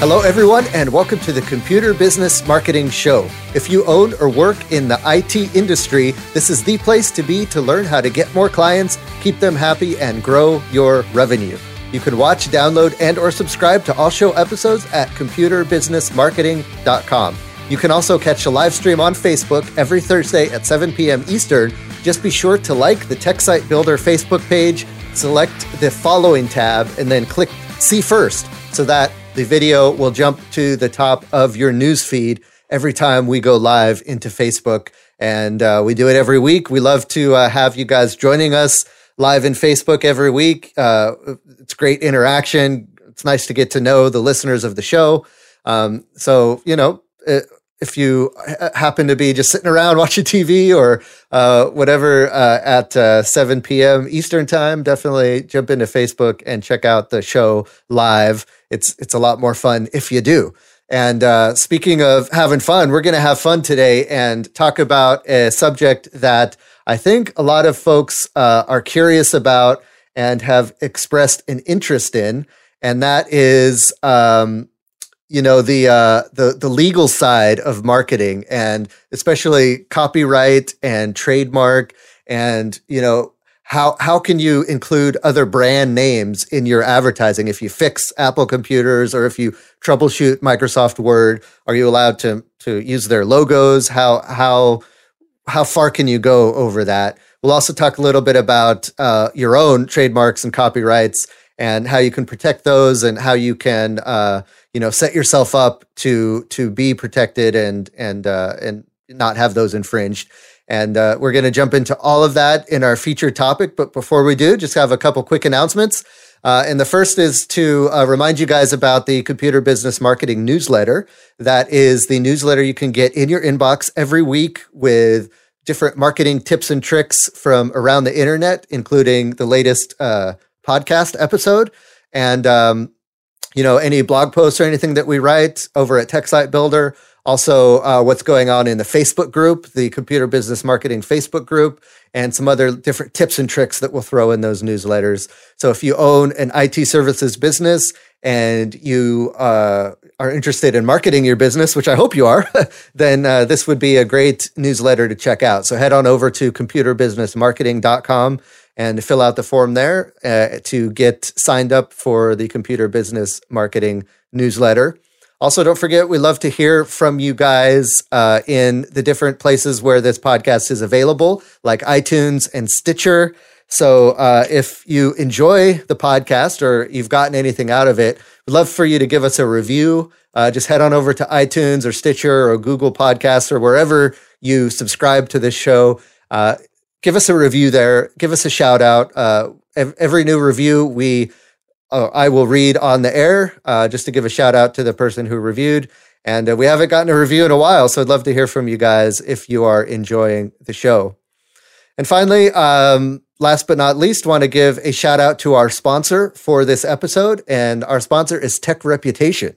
Hello, everyone, and welcome to the Computer Business Marketing Show. If you own or work in the IT industry, this is the place to be to learn how to get more clients, keep them happy, and grow your revenue. You can watch, download, and or subscribe to all show episodes at computerbusinessmarketing.com. You can also catch a live stream on Facebook every Thursday at 7 p.m. Eastern. Just be sure to like the Tech Site Builder Facebook page, select the following tab, and then click see first so that the video will jump to the top of your news feed every time we go live into Facebook. And uh, we do it every week. We love to uh, have you guys joining us live in Facebook every week. Uh, it's great interaction. It's nice to get to know the listeners of the show. Um, so, you know, uh, if you happen to be just sitting around watching TV or uh, whatever uh, at uh, 7 p.m. Eastern time, definitely jump into Facebook and check out the show live. It's it's a lot more fun if you do. And uh, speaking of having fun, we're going to have fun today and talk about a subject that I think a lot of folks uh, are curious about and have expressed an interest in, and that is um, you know the uh, the the legal side of marketing and especially copyright and trademark and you know how how can you include other brand names in your advertising? If you fix Apple computers or if you troubleshoot Microsoft Word are you allowed to to use their logos? How how how far can you go over that? We'll also talk a little bit about uh, your own trademarks and copyrights and how you can protect those and how you can uh, you know set yourself up to to be protected and and uh, and not have those infringed. And uh, we're going to jump into all of that in our featured topic. But before we do, just have a couple quick announcements. Uh, and the first is to uh, remind you guys about the Computer Business Marketing newsletter. That is the newsletter you can get in your inbox every week with different marketing tips and tricks from around the internet, including the latest uh, podcast episode. And um, you know, any blog posts or anything that we write over at Tech Site Builder. Also, uh, what's going on in the Facebook group, the Computer Business Marketing Facebook group, and some other different tips and tricks that we'll throw in those newsletters. So, if you own an IT services business and you uh, are interested in marketing your business, which I hope you are, then uh, this would be a great newsletter to check out. So, head on over to computerbusinessmarketing.com and fill out the form there uh, to get signed up for the computer business marketing newsletter. Also, don't forget, we love to hear from you guys uh, in the different places where this podcast is available, like iTunes and Stitcher. So, uh, if you enjoy the podcast or you've gotten anything out of it, we'd love for you to give us a review. Uh, just head on over to iTunes or Stitcher or Google Podcasts or wherever you subscribe to this show. Uh, give us a review there. Give us a shout out. Uh, every new review we uh, I will read on the air uh, just to give a shout out to the person who reviewed. And uh, we haven't gotten a review in a while, so I'd love to hear from you guys if you are enjoying the show. And finally, um, last but not least, want to give a shout out to our sponsor for this episode. And our sponsor is Tech Reputation.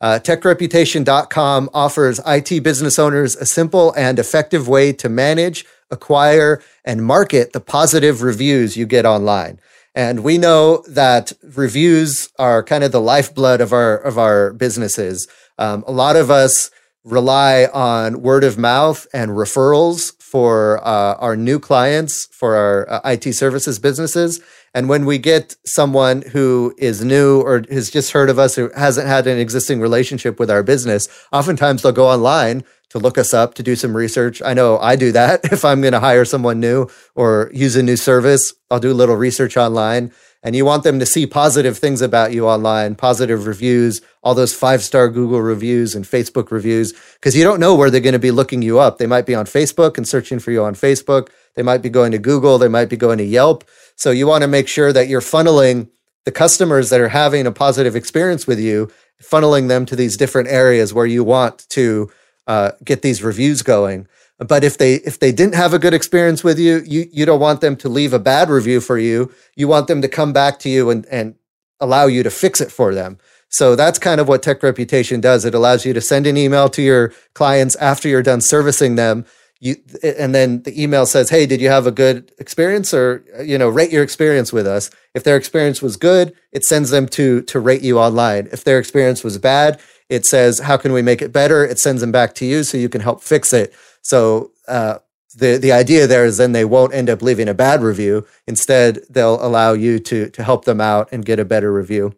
Uh, TechReputation.com offers IT business owners a simple and effective way to manage, acquire, and market the positive reviews you get online. And we know that reviews are kind of the lifeblood of our of our businesses. Um, a lot of us rely on word of mouth and referrals for uh, our new clients for our uh, IT services businesses. And when we get someone who is new or has just heard of us or hasn't had an existing relationship with our business, oftentimes they'll go online to look us up to do some research. I know I do that if I'm going to hire someone new or use a new service. I'll do a little research online. And you want them to see positive things about you online, positive reviews, all those five star Google reviews and Facebook reviews, because you don't know where they're going to be looking you up. They might be on Facebook and searching for you on Facebook. They might be going to Google. They might be going to Yelp. So you want to make sure that you're funneling the customers that are having a positive experience with you, funneling them to these different areas where you want to uh, get these reviews going. But if they if they didn't have a good experience with you, you you don't want them to leave a bad review for you. You want them to come back to you and and allow you to fix it for them. So that's kind of what Tech Reputation does. It allows you to send an email to your clients after you're done servicing them you and then the email says hey did you have a good experience or you know rate your experience with us if their experience was good it sends them to to rate you online if their experience was bad it says how can we make it better? It sends them back to you so you can help fix it. So uh, the the idea there is then they won't end up leaving a bad review. Instead they'll allow you to to help them out and get a better review.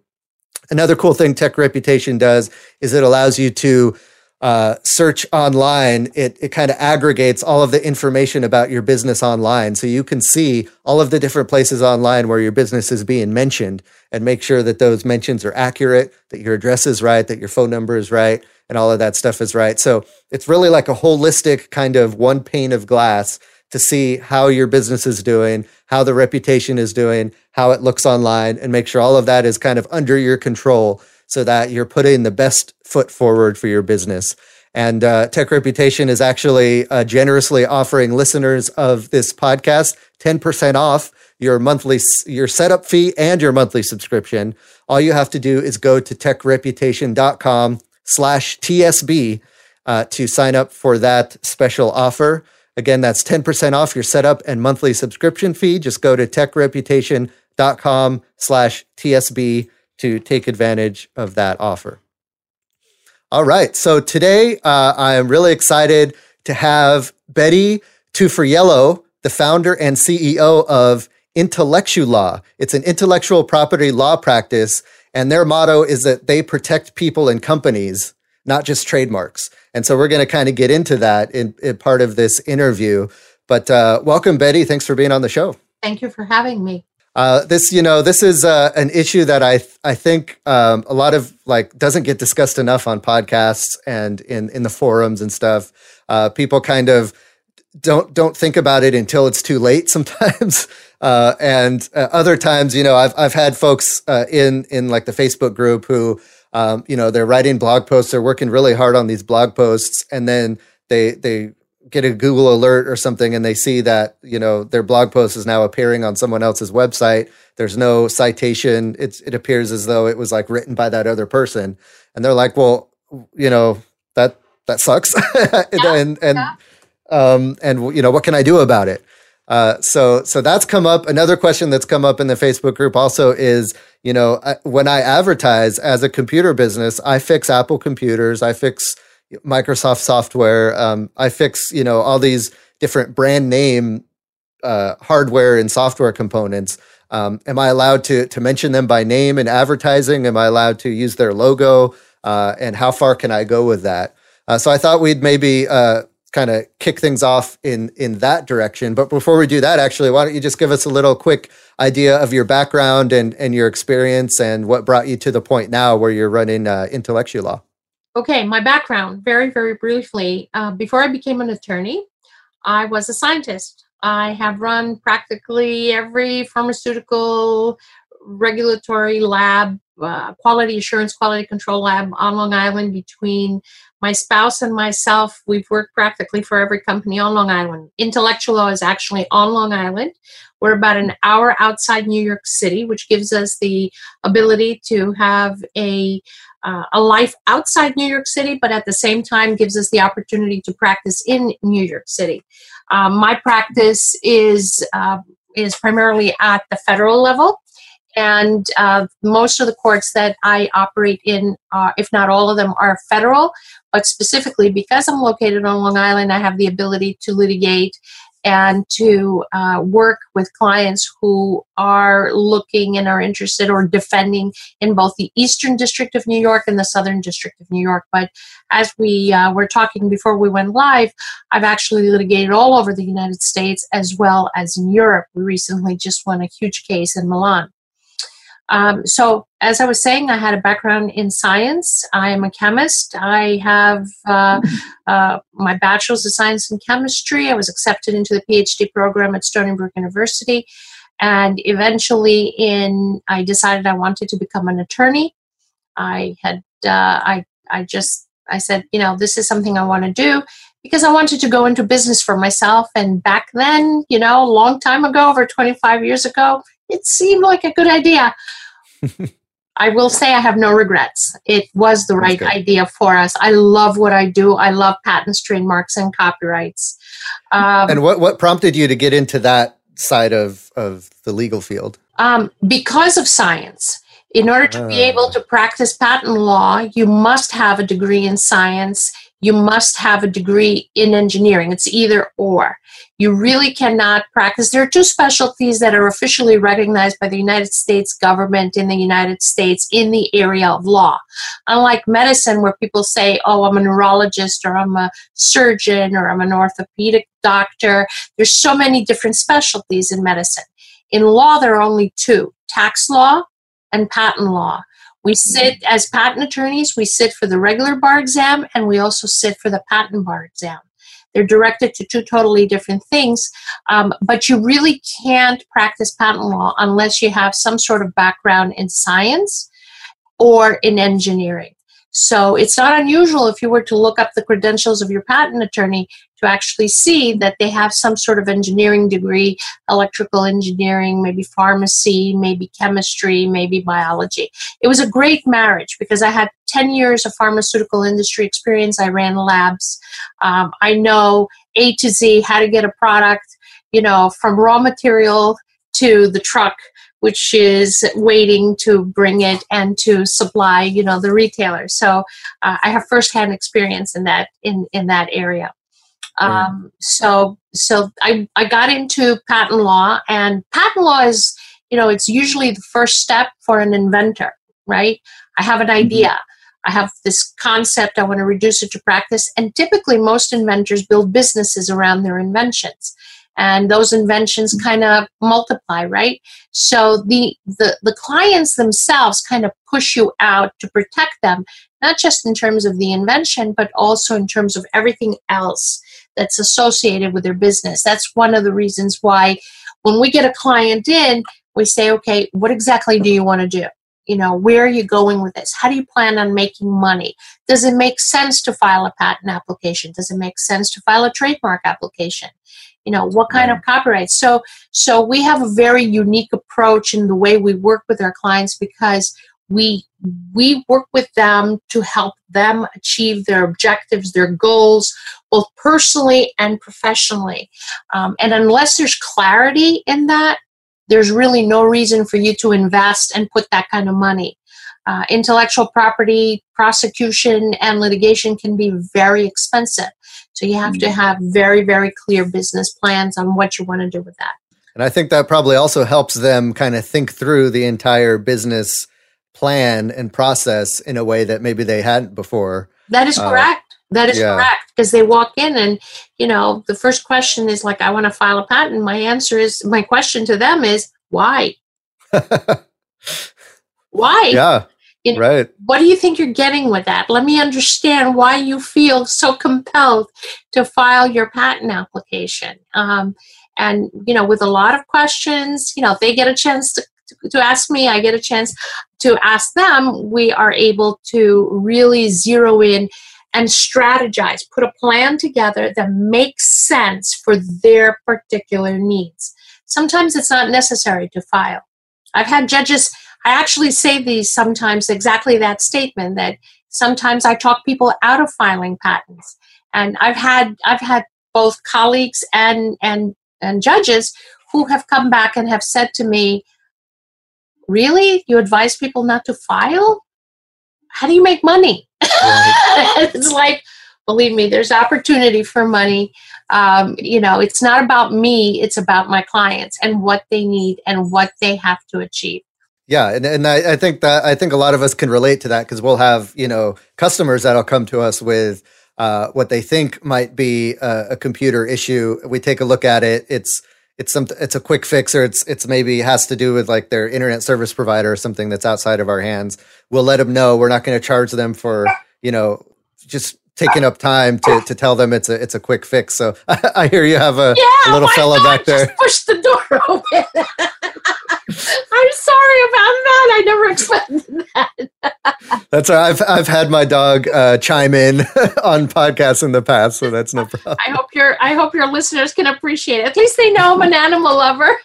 Another cool thing tech reputation does is it allows you to uh, search online, it, it kind of aggregates all of the information about your business online. So you can see all of the different places online where your business is being mentioned and make sure that those mentions are accurate, that your address is right, that your phone number is right, and all of that stuff is right. So it's really like a holistic kind of one pane of glass to see how your business is doing, how the reputation is doing, how it looks online, and make sure all of that is kind of under your control so that you're putting the best foot forward for your business. And uh, Tech Reputation is actually uh, generously offering listeners of this podcast 10% off your monthly your setup fee and your monthly subscription. All you have to do is go to techreputation.com slash TSB uh, to sign up for that special offer. Again, that's 10% off your setup and monthly subscription fee. Just go to techreputation.com slash TSB to take advantage of that offer. All right. So today uh, I am really excited to have Betty Tufariello, the founder and CEO of Intellectual Intellectulaw. It's an intellectual property law practice, and their motto is that they protect people and companies, not just trademarks. And so we're going to kind of get into that in, in, part of this interview. But uh, welcome, Betty. Thanks for being on the show. Thank you for having me. Uh, this, you know, this is uh, an issue that I I think um, a lot of like doesn't get discussed enough on podcasts and in in the forums and stuff. Uh, people kind of don't don't think about it until it's too late sometimes. Uh, and uh, other times, you know, I've I've had folks in in like the Facebook group who, um, you know, they're writing blog posts, they're working really hard on these blog posts, and then they they get a Google alert or something and they see that, you know, their blog post is now appearing on someone else's website. There's no citation. It's, it appears as though it was like written by that other person. And they're like, well, you know, that, that sucks. Yeah, and, and, yeah. um, and, you know, what can I do about it? Uh, so, so that's come up. Another question that's come up in the Facebook group also is, you know, I, when I advertise as a computer business, I fix Apple computers, I fix Microsoft software. Um, I fix you know all these different brand name uh, hardware and software components. Um, am I allowed to to mention them by name in advertising? Am I allowed to use their logo? Uh, and how far can I go with that? Uh, so I thought we'd maybe uh, kind of kick things off in in that direction. But before we do that, actually, why don't you just give us a little quick idea of your background and and your experience and what brought you to the point now where you're running uh, Intellectulaw? Okay, my background, very, very briefly. Uh, before I became an attorney, I was a scientist. I have run practically every pharmaceutical regulatory lab, uh, quality assurance, quality control lab on Long Island between my spouse and myself. We've worked practically for every company on Long Island. Intellectulaw is actually on Long Island. We're about an hour outside New York City, which gives us the ability to have a uh, a life outside New York City, but at the same time gives us the opportunity to practice in New York City. Um, my practice is uh, is primarily at the federal level, and uh, most of the courts that I operate in, if not all of them, are federal. But specifically, because I'm located on Long Island, I have the ability to litigate and to uh, work with clients who are looking and are interested or defending in both the Eastern District of New York and the Southern District of New York. But as we uh, were talking before we went live, I've actually litigated all over the United States as well as in Europe. We recently just won a huge case in Milan. Um, so, as I was saying, I had a background in science. I am a chemist. I have uh, uh, my bachelor's of science in chemistry. I was accepted into the PhD program at Stony Brook University, and eventually, in I decided I wanted to become an attorney. I had uh, I I just I said, you know, this is something I want to do because I wanted to go into business for myself. And back then, you know, a long time ago, over 25 years ago, it seemed like a good idea. I will say I have no regrets. It was the right idea for us. I love what I do. I love patents, trademarks, and copyrights. Um, and what, what prompted you to get into that side of, of the legal field? Um, because of science. In order to be able ah. to practice patent law, you must have a degree in science you must have a degree in engineering. It's either or. You really cannot practice. There are two specialties that are officially recognized by the United States government in the United States in the area of law. Unlike medicine, where people say, oh, I'm a neurologist or I'm a surgeon or I'm an orthopedic doctor, there's so many different specialties in medicine. In law, there are only two tax law and patent law. We sit as patent attorneys, we sit for the regular bar exam and we also sit for the patent bar exam. They're directed to two totally different things, um, but you really can't practice patent law unless you have some sort of background in science or in engineering. So it's not unusual if you were to look up the credentials of your patent attorney to actually see that they have some sort of engineering degree, electrical engineering, maybe pharmacy, maybe chemistry, maybe biology. It was a great marriage because I had 10 years of pharmaceutical industry experience. I ran labs. Um, I know A to Z how to get a product, you know, from raw material to the truck which is waiting to bring it and to supply, you know, the retailer. So uh, I have firsthand experience in that in in that area. Um, so so I I got into patent law, and patent law is you know it's usually the first step for an inventor, right? I have an mm-hmm. idea. I have this concept, I want to reduce it to practice. And typically, most inventors build businesses around their inventions and those inventions kind of multiply right? So the, the the clients themselves kind of push you out to protect them not just in terms of the invention but also in terms of everything else that's associated with their business. That's one of the reasons why when we get a client in we say okay what exactly do you want to do? You know where are you going with this? How do you plan on making money? Does it make sense to file a patent application? Does it make sense to file a trademark application you know what kind of copyright. So so we have a very unique approach in the way we work with our clients because we we work with them to help them achieve their objectives their goals both personally and professionally. Um, and unless there's clarity in that there's really no reason for you to invest and put that kind of money. Uh, intellectual property prosecution and litigation can be very expensive. So you have to mm-hmm. have very, very clear business plans on what you want to do with that. And I think that probably also helps them kind of think through the entire business plan and process in a way that maybe they hadn't before. That is uh, correct. That is yeah. correct because they walk in and you know the first question is like I want to file a patent. My answer is my question to them is why? why? Yeah. Right. What do you think you're getting with that? Let me understand why you feel so compelled to file your patent application. Um, and you know, with a lot of questions, you know, if they get a chance to, to ask me, I get a chance to ask them. We are able to really zero in and strategize, put a plan together that makes sense for their particular needs. Sometimes it's not necessary to file. I've had judges I actually say these sometimes exactly that statement that sometimes I talk people out of filing patents. And I've had I've had both colleagues and and and judges who have come back and have said to me, "Really? You advise people not to file? How do you make money?" Right. it's like, believe me, there's opportunity for money. Um, you know, it's not about me; it's about my clients and what they need and what they have to achieve. Yeah, and, and I, I think that I think a lot of us can relate to that because we'll have you know customers that'll come to us with uh, what they think might be a, a, computer issue. We take a look at it. It's it's some it's a quick fix or it's it's maybe has to do with like their internet service provider or something that's outside of our hands. We'll let them know. We're not going to charge them for you know just taking up time to, to tell them it's a it's a quick fix. So I, I hear you have a, yeah, a little fella back there. push the door open. I'm sorry about that. I never expected that. that's right. I've I've had my dog uh, chime in on podcasts in the past, so that's no problem. I hope your I hope your listeners can appreciate it. At least they know I'm an animal lover.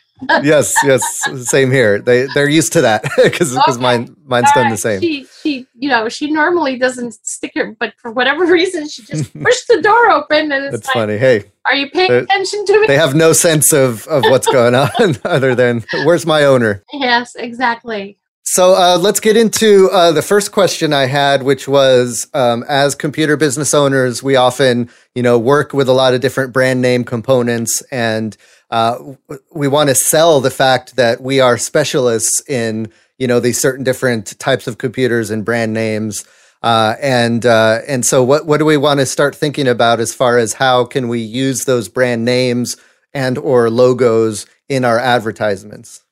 Yes, yes, same here. They they're used to that because okay. mine mine's All done right. the same. She she you know she normally doesn't stick it, but for whatever reason she just pushed the door open and it's That's like, funny. Hey, are you paying attention to me? They have no sense of of what's going on other than where's my owner. Yes, exactly. So uh, let's get into uh, the first question I had, which was: um, as computer business owners, we often, you know, work with a lot of different brand name components, and uh, we want to sell the fact that we are specialists in, you know, these certain different types of computers and brand names. Uh, and uh, and so, what what do we want to start thinking about as far as how can we use those brand names and or logos in our advertisements?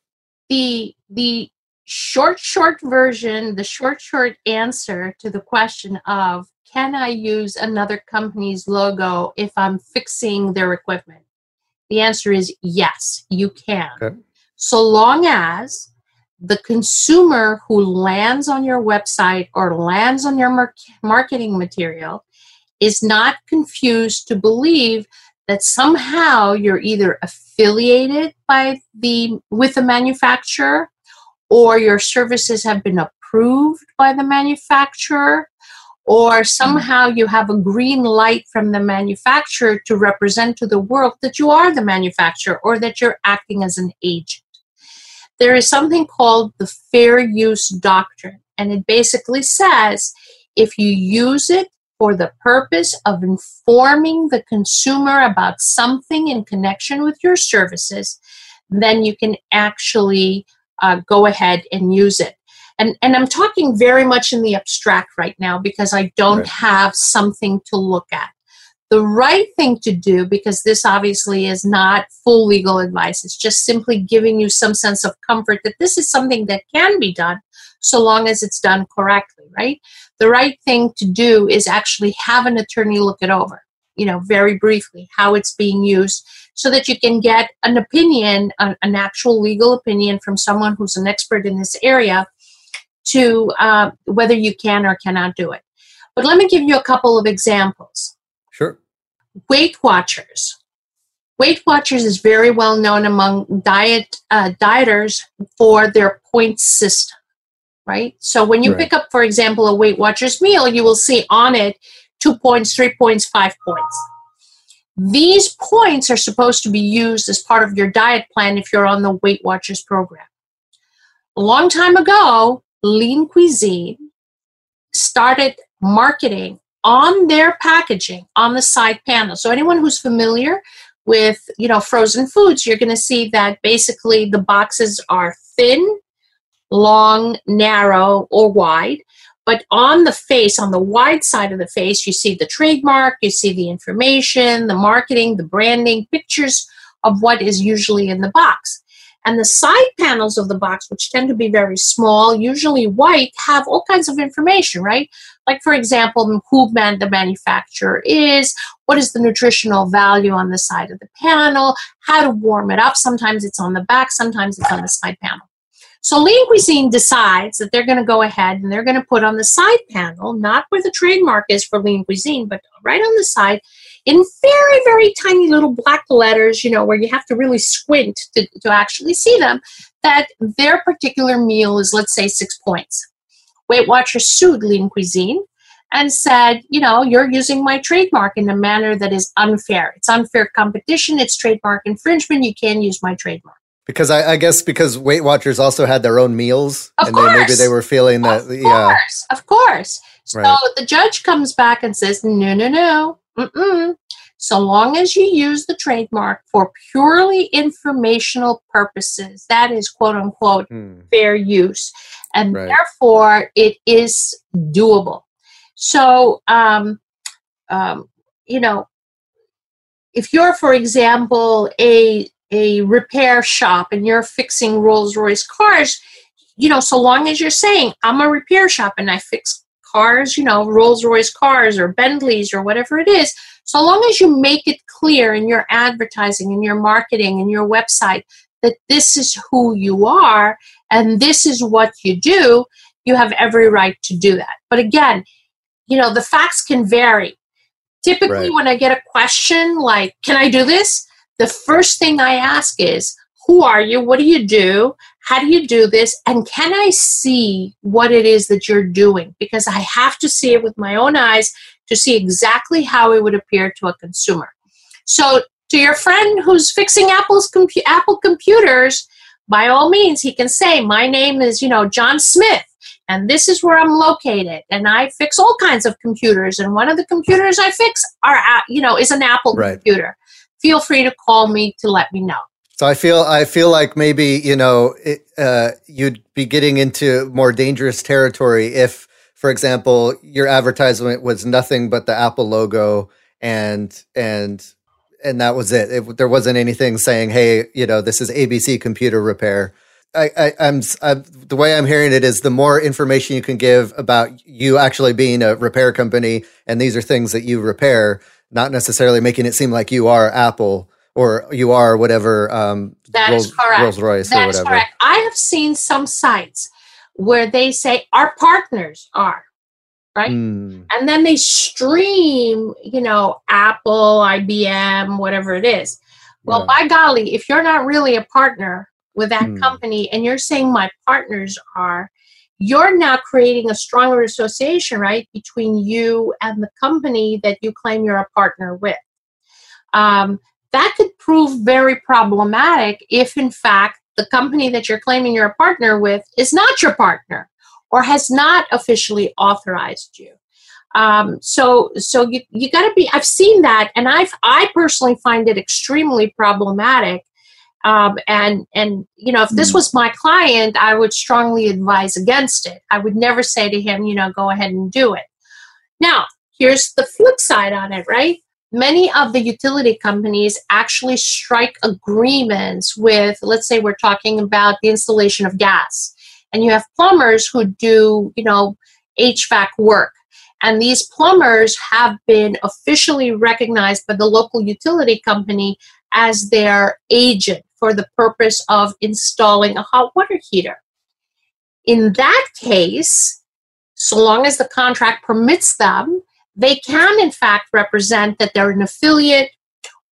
The the short, short version, the short, short answer to the question of can I use another company's logo if I'm fixing their equipment? The answer is yes, you can. Okay. So long as the consumer who lands on your website or lands on your mar- marketing material is not confused to believe that somehow you're either affiliated by the with the manufacturer or your services have been approved by the manufacturer, or somehow you have a green light from the manufacturer to represent to the world that you are the manufacturer or that you're acting as an agent. There is something called the fair use doctrine, and it basically says if you use it for the purpose of informing the consumer about something in connection with your services, then you can actually uh, go ahead and use it. And, and I'm talking very much in the abstract right now because I don't have something to look at. The right thing to do, because this obviously is not full legal advice, it's just simply giving you some sense of comfort that this is something that can be done so long as it's done correctly, right? The right thing to do is actually have an attorney look it over, you know, very briefly, how it's being used so that you can get an opinion, an, an actual legal opinion from someone who's an expert in this area to uh, whether you can or cannot do it. But let me give you a couple of examples. Sure. Weight Watchers. Weight Watchers is very well known among diet uh, dieters for their points system, right? So when you right. pick up, for example, a Weight Watchers meal, you will see on it two points, three points, five points. These points are supposed to be used as part of your diet plan if you're on the Weight Watchers program. A long time ago, Lean Cuisine started marketing on their packaging on the side panel. So anyone who's familiar with, you know, frozen foods, you're going to see that basically the boxes are thin, long, narrow, or wide. But on the face, on the wide side of the face, you see the trademark, you see the information, the marketing, the branding, pictures of what is usually in the box. And the side panels of the box, which tend to be very small, usually white, have all kinds of information, right? Like, for example, who man- the manufacturer is, what is the nutritional value on the side of the panel, how to warm it up. Sometimes it's on the back, sometimes it's on the side panel. So Lean Cuisine decides that they're going to go ahead and they're going to put on the side panel, not where the trademark is for Lean Cuisine, but right on the side, in very, very tiny little black letters, you know, where you have to really squint to, to actually see them, that their particular meal is, let's say, six points. Weight Watchers sued Lean Cuisine and said, you know, you're using my trademark in a manner that is unfair. It's unfair competition, it's trademark infringement, you can't use my trademark. Because I, I, guess because Weight Watchers also had their own meals, of and course. They, maybe they were feeling that. Of yeah, course, of course. So right. the judge comes back and says, "No, no, no. Mm-mm. So long as you use the trademark for purely informational purposes, that is quote unquote hmm. fair use, and right. therefore it is doable." So, um, um, you know, if you're, for example, a a repair shop and you're fixing Rolls Royce cars, you know, so long as you're saying, I'm a repair shop and I fix cars, you know, Rolls Royce cars or Bentleys or whatever it is, so long as you make it clear in your advertising, in your marketing, in your website that this is who you are and this is what you do, you have every right to do that. But again, you know, the facts can vary. Typically, right. when I get a question like, Can I do this? the first thing I ask is, who are you? What do you do? How do you do this? And can I see what it is that you're doing? Because I have to see it with my own eyes to see exactly how it would appear to a consumer. So, to your friend who's fixing Apple's compu- Apple computers, by all means, he can say, "My name is, you know, John Smith, and this is where I'm located, and I fix all kinds of computers, and one of the computers I fix are, uh, you know, is an Apple right. computer. Feel free to call me to let me know." So I feel I feel like maybe you know it, uh, you'd be getting into more dangerous territory if, for example, your advertisement was nothing but the Apple logo and and and that was it. it there wasn't anything saying, "Hey, you know, this is ABC Computer Repair." I, I'm the way I'm hearing it is the more information you can give about you actually being a repair company and these are things that you repair, not necessarily making it seem like you are Apple or you are whatever um, that Rolls, Rolls Royce that or whatever. correct. I have seen some sites where they say our partners are right, mm. and then they stream, you know, Apple, IBM, whatever it is. Well, yeah. by golly, if you're not really a partner with that mm. company and you're saying my partners are, you're now creating a stronger association, right, between you and the company that you claim you're a partner with. Um, that could prove very problematic if, in fact, the company that you're claiming you're a partner with is not your partner or has not officially authorized you. Um, so, so you you got to be. I've seen that, and I've I personally find it extremely problematic. Um, and and you know, if this hmm. was my client, I would strongly advise against it. I would never say to him, you know, go ahead and do it. Now, here's the flip side on it, right? Many of the utility companies actually strike agreements with, let's say we're talking about the installation of gas, and you have plumbers who do, you know, HVAC work. And these plumbers have been officially recognized by the local utility company as their agent for the purpose of installing a hot water heater. In that case, so long as the contract permits them, they can in fact represent that they're an affiliate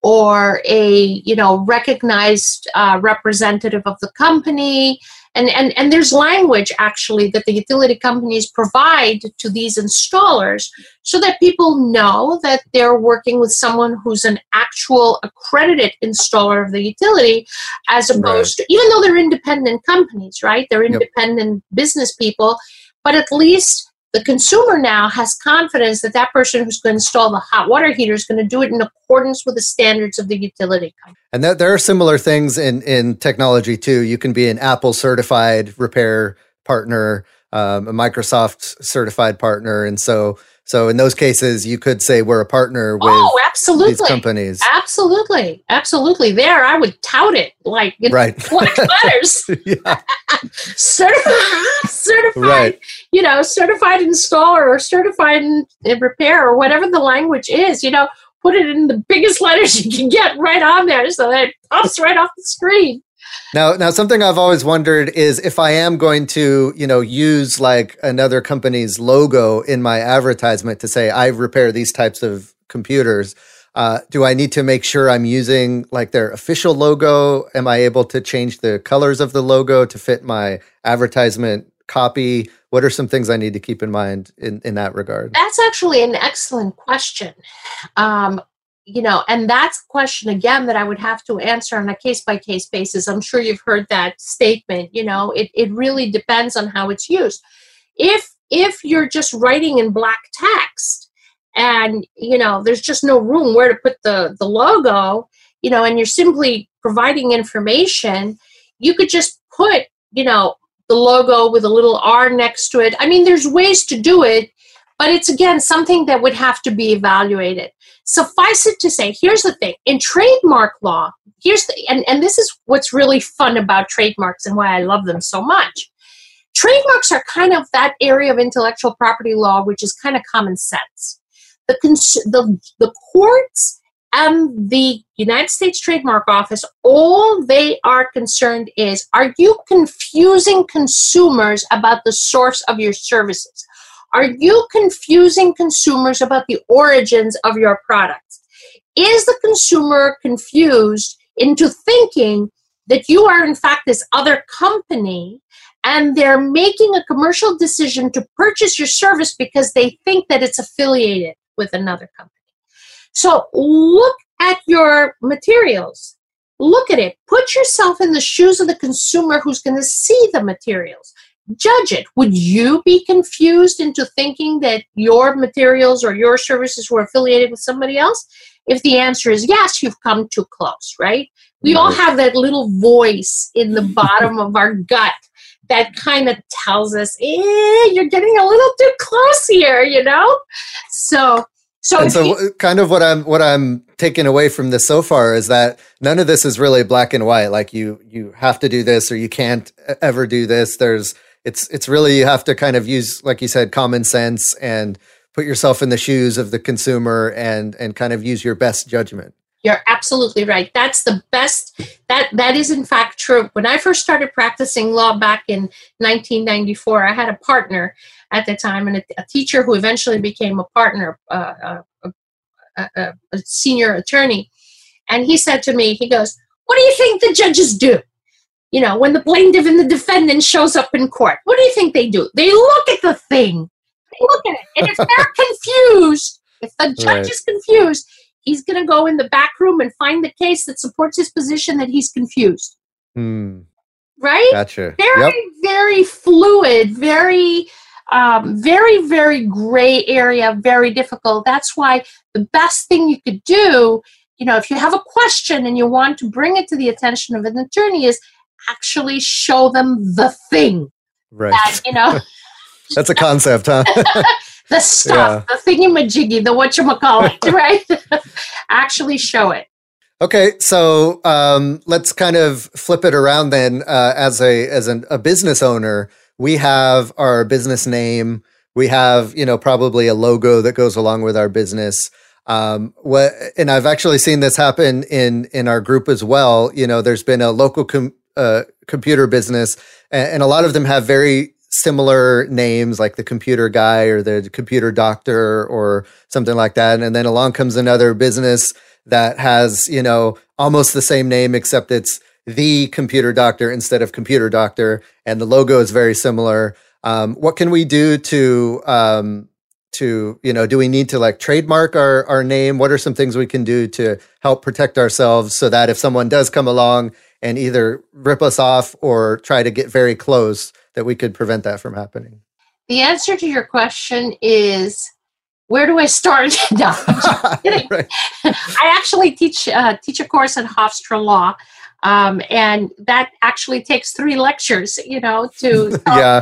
or a you know recognized uh, representative of the company and, and and there's language actually that the utility companies provide to these installers so that people know that they're working with someone who's an actual accredited installer of the utility as opposed right. to even though they're independent companies right they're independent yep. business people but at least the consumer now has confidence that that person who's going to install the hot water heater is going to do it in accordance with the standards of the utility company. And that, there are similar things in, in technology too. You can be an Apple certified repair partner, um, a Microsoft certified partner. And so so in those cases, you could say we're a partner oh, with oh, absolutely. these companies. Absolutely, absolutely. There, I would tout it like in right. black letters. certified, certified. Right. You know, certified installer or certified in, in repair or whatever the language is. You know, put it in the biggest letters you can get right on there, so that it pops right off the screen. Now, now something I've always wondered is if I am going to, you know, use like another company's logo in my advertisement to say I repair these types of computers, uh, do I need to make sure I'm using like their official logo? Am I able to change the colors of the logo to fit my advertisement copy? What are some things I need to keep in mind in, in that regard? That's actually an excellent question. Um, you know, and that's a question again that I would have to answer on a case by case basis. I'm sure you've heard that statement. You know, it, it really depends on how it's used. If if you're just writing in black text and you know there's just no room where to put the the logo, you know, and you're simply providing information, you could just put, you know, the logo with a little R next to it. I mean, there's ways to do it, but it's again something that would have to be evaluated. Suffice it to say, here's the thing in trademark law, here's the, and, and this is what's really fun about trademarks and why I love them so much. Trademarks are kind of that area of intellectual property law which is kind of common sense. The, cons- the, the courts and the United States Trademark Office, all they are concerned is are you confusing consumers about the source of your services? Are you confusing consumers about the origins of your products? Is the consumer confused into thinking that you are in fact this other company and they're making a commercial decision to purchase your service because they think that it's affiliated with another company. So look at your materials. Look at it. Put yourself in the shoes of the consumer who's going to see the materials. Judge it. Would you be confused into thinking that your materials or your services were affiliated with somebody else? If the answer is yes, you've come too close, right? We all have that little voice in the bottom of our gut that kind of tells us, eh, you're getting a little too close here, you know? So, so, and so you, kind of what I'm what I'm taking away from this so far is that none of this is really black and white. Like you you have to do this or you can't ever do this. There's it's it's really you have to kind of use like you said common sense and put yourself in the shoes of the consumer and and kind of use your best judgment. You're absolutely right. That's the best. That that is in fact true. When I first started practicing law back in 1994, I had a partner at the time and a, a teacher who eventually became a partner, uh, a, a, a senior attorney. And he said to me, he goes, "What do you think the judges do? You know, when the plaintiff and the defendant shows up in court, what do you think they do? They look at the thing. They look at it, and if they're confused, if the judge right. is confused." he's going to go in the back room and find the case that supports his position that he's confused. Hmm. Right? Gotcha. Very, yep. very fluid, very, um, very, very gray area, very difficult. That's why the best thing you could do, you know, if you have a question and you want to bring it to the attention of an attorney, is actually show them the thing. Right. That, you know, that's a concept, huh? the stuff, yeah. the thingy-majiggy, the whatchamacallit, right? Actually show it. Okay, so um, let's kind of flip it around then. Uh, as a as an, a business owner, we have our business name. We have you know probably a logo that goes along with our business. Um, what and I've actually seen this happen in in our group as well. You know, there's been a local com, computer business, and, and a lot of them have very similar names like the computer guy or the computer doctor or something like that. And then along comes another business that has, you know, almost the same name, except it's the computer doctor instead of computer doctor. And the logo is very similar. Um, what can we do to, um, to, you know, do we need to like trademark our, our name? What are some things we can do to help protect ourselves so that if someone does come along and either rip us off or try to get very close, that we could prevent that from happening? The answer to your question is where do I start? no, right. I actually teach uh, teach a course in Hofstra Law, um, and that actually takes three lectures. You know, to yeah,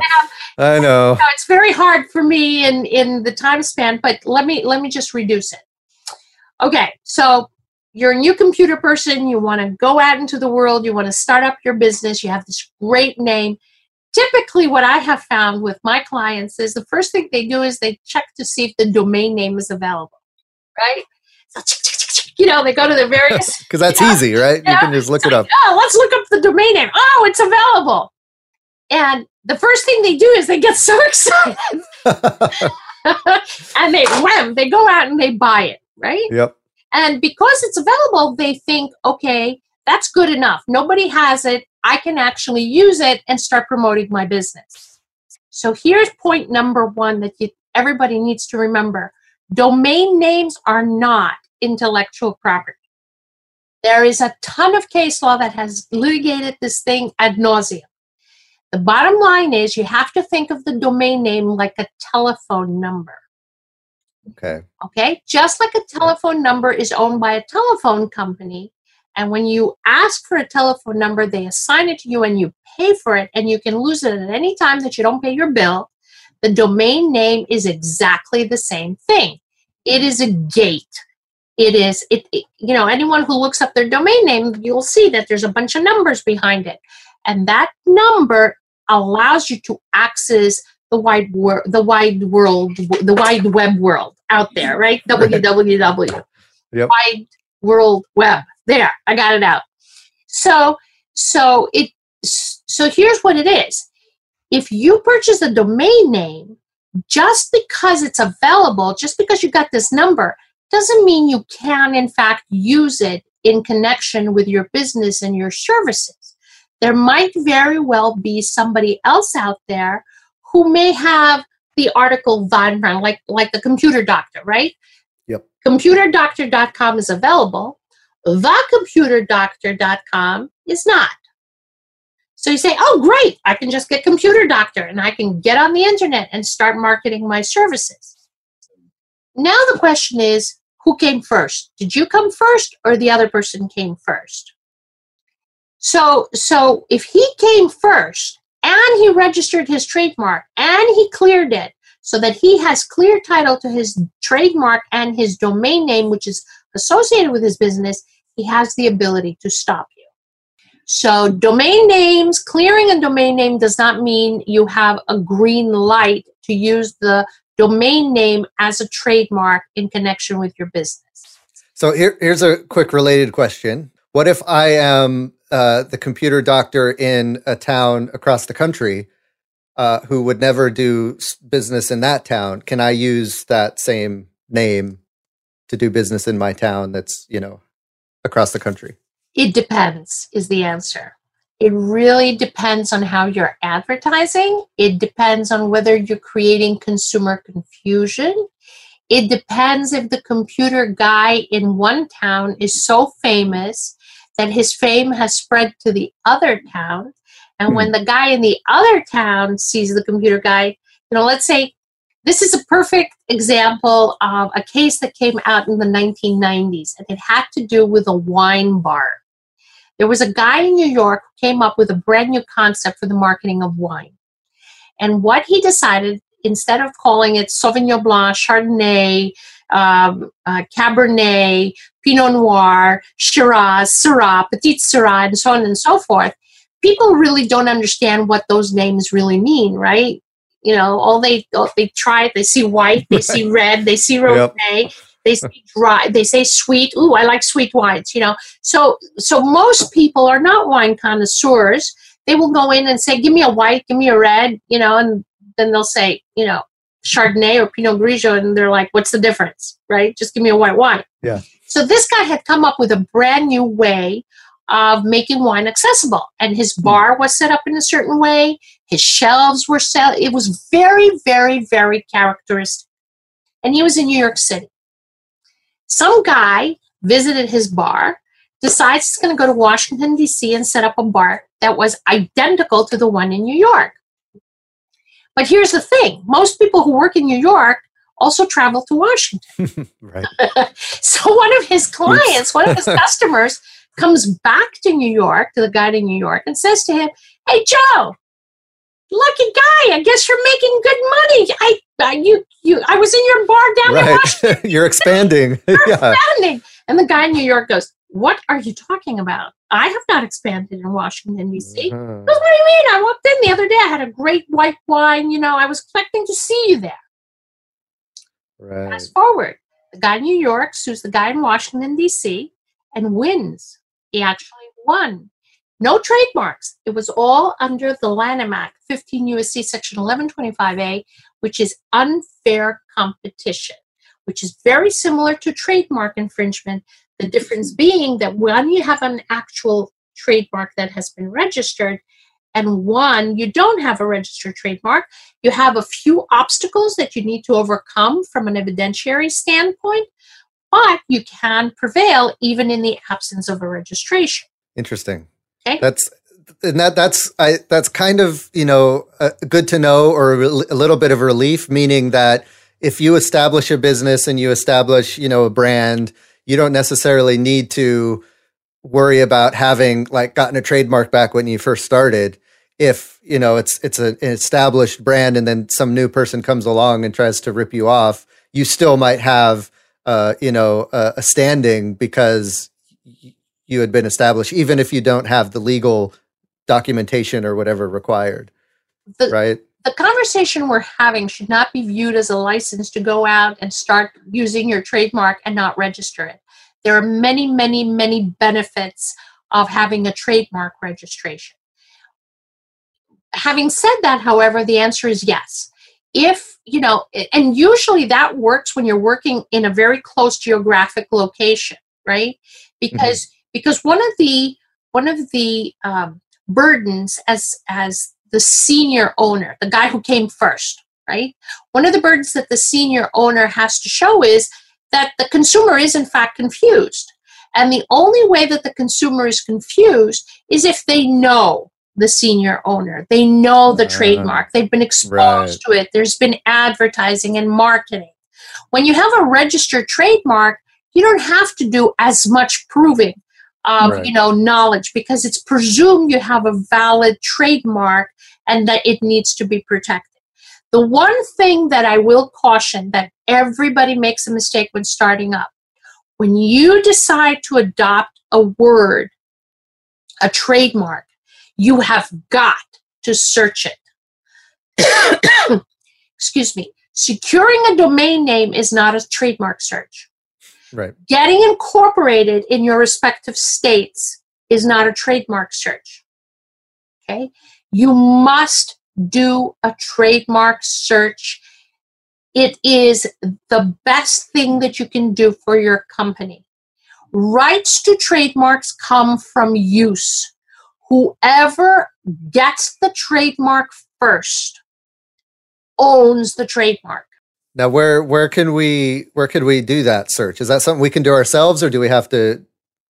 I know. You know. It's very hard for me in in the time span, but let me let me just reduce it. Okay, so you're a new computer person. You want to go out into the world. You want to start up your business. You have this great name. Typically what i have found with my clients is the first thing they do is they check to see if the domain name is available right? So, you know they go to the various because that's you know, easy right? You, know, can just look it up. Oh let's look up the domain name. Oh it's available. And the first thing they do is they get so excited. And they wham they go out and they buy it right? Yep and because it's available they think okay that's good enough nobody has it I can actually use it and start promoting my business. So here's point number one that you, everybody needs to remember domain names are not intellectual property. There is a ton of case law that has litigated this thing ad nauseum. The bottom line is you have to think of the domain name like a telephone number. Okay. Okay. Just like a telephone number is owned by a telephone company, and when you ask for a telephone number, they assign it to you and you pay for it, and you can lose it at any time that you don't pay your bill. The domain name is exactly the same thing. It is a gate. It is, it, it, you know, anyone who looks up their domain name, you'll see that there's a bunch of numbers behind it. And that number allows you to access the wide world, the wide world, the wide web world out there, mm. right? www. Yep. Wide World Web. There, I got it out. So, so it, so here's what it is. If you purchase a domain name, just because it's available, just because you got this number, doesn't mean you can, in fact, use it in connection with your business and your services. there might very well be somebody else out there who may have the article Von Braun, like like the computer doctor, right? Yep. Computerdoctor.com is available. Thecomputerdoctor.com is not. So you say, oh, great, I can just get Computer Doctor and I can get on the internet and start marketing my services. Now the question is, who came first? Did you come first or the other person came first? So, so if he came first and he registered his trademark and he cleared it so that he has clear title to his trademark and his domain name, which is associated with his business, he has the ability to stop you. So, domain names, clearing a domain name does not mean you have a green light to use the domain name as a trademark in connection with your business. So, here, here's a quick related question What if I am uh, the computer doctor in a town across the country uh, who would never do business in that town? Can I use that same name to do business in my town that's, you know, across the country? It depends, is the answer. It really depends on how you're advertising. It depends on whether you're creating consumer confusion. It depends if the computer guy in one town is so famous that his fame has spread to the other town. And when hmm. the guy in the other town sees the computer guy, you know, let's say this is a perfect example of a case that came out in the 1990s, and it had to do with a wine bar. There was a guy in New York who came up with a brand new concept for the marketing of wine. And what he decided, instead of calling it Sauvignon Blanc, Chardonnay, um, uh, Cabernet, Pinot Noir, Shiraz, Syrah, Petit Syrah, and so on and so forth, people really don't understand what those names really mean, right? You know, all they they try it, they see white, they see red, they see rosé, yep. they see dry, they say sweet. Ooh, I like sweet wines. You know, so so most people are not wine connoisseurs. They will go in and say, "Give me a white, give me a red," you know, and then they'll say, you know, Chardonnay or Pinot Grigio, and they're like, "What's the difference?" Right? Just give me a white wine. Yeah. So this guy had come up with a brand new way of making wine accessible. And his hmm. bar was set up in a certain way. His shelves were set. It was very, very, very characteristic. And he was in New York City. Some guy visited his bar, decides he's going to go to Washington, D.C., and set up a bar that was identical to the one in New York. But here's the thing most people who work in New York also travel to Washington. right. so one of his clients, one of his customers, comes back to New York, to the guy in New York, and says to him, Hey, Joe, lucky guy. I guess you're making good money. I, I you, you, I was in your bar down right. in Washington. you're expanding. you're yeah. expanding. And the guy in New York goes, What are you talking about? I have not expanded in Washington, D.C. Goes, mm-hmm. what do you mean? I walked in the other day. I had a great white wine. You know, I was expecting to see you there. Right. Fast forward. The guy in New York sues the guy in Washington, D.C. and wins he actually won. No trademarks. It was all under the Lanham Act, 15 USC section 1125A, which is unfair competition, which is very similar to trademark infringement. The difference being that when you have an actual trademark that has been registered, and one, you don't have a registered trademark, you have a few obstacles that you need to overcome from an evidentiary standpoint but you can prevail even in the absence of a registration. Interesting. Okay. That's and that that's I that's kind of you know uh, good to know or a little bit of relief, meaning that if you establish a business and you establish you know a brand, you don't necessarily need to worry about having like gotten a trademark back when you first started. If you know it's it's a, an established brand and then some new person comes along and tries to rip you off, you still might have uh, you know, uh, a standing because you had been established, even if you don't have the legal documentation or whatever required. The, right. The conversation we're having should not be viewed as a license to go out and start using your trademark and not register it. There are many, many, many benefits of having a trademark registration. Having said that, however, the answer is yes if you know and usually that works when you're working in a very close geographic location right because mm-hmm. because one of the one of the um, burdens as as the senior owner, the guy who came first, right? One of the burdens that the senior owner has to show is that the consumer is in fact confused. And the only way that the consumer is confused is if they know the senior owner. They know the uh, trademark. They've been exposed right. to it. There's been advertising and marketing. When you have a registered trademark, you don't have to do as much proving of right. you know knowledge because it's presumed you have a valid trademark and that it needs to be protected. The one thing that I will caution that everybody makes a mistake when starting up. When you decide to adopt a word, a trademark, you have got to search it. Excuse me. Securing a domain name is not a trademark search. Right. Getting incorporated in your respective states is not a trademark search. Okay? You must do a trademark search. It is the best thing that you can do for your company. Rights to trademarks come from use. Whoever gets the trademark first owns the trademark. Now, where where can we where can we do that search? Is that something we can do ourselves, or do we have to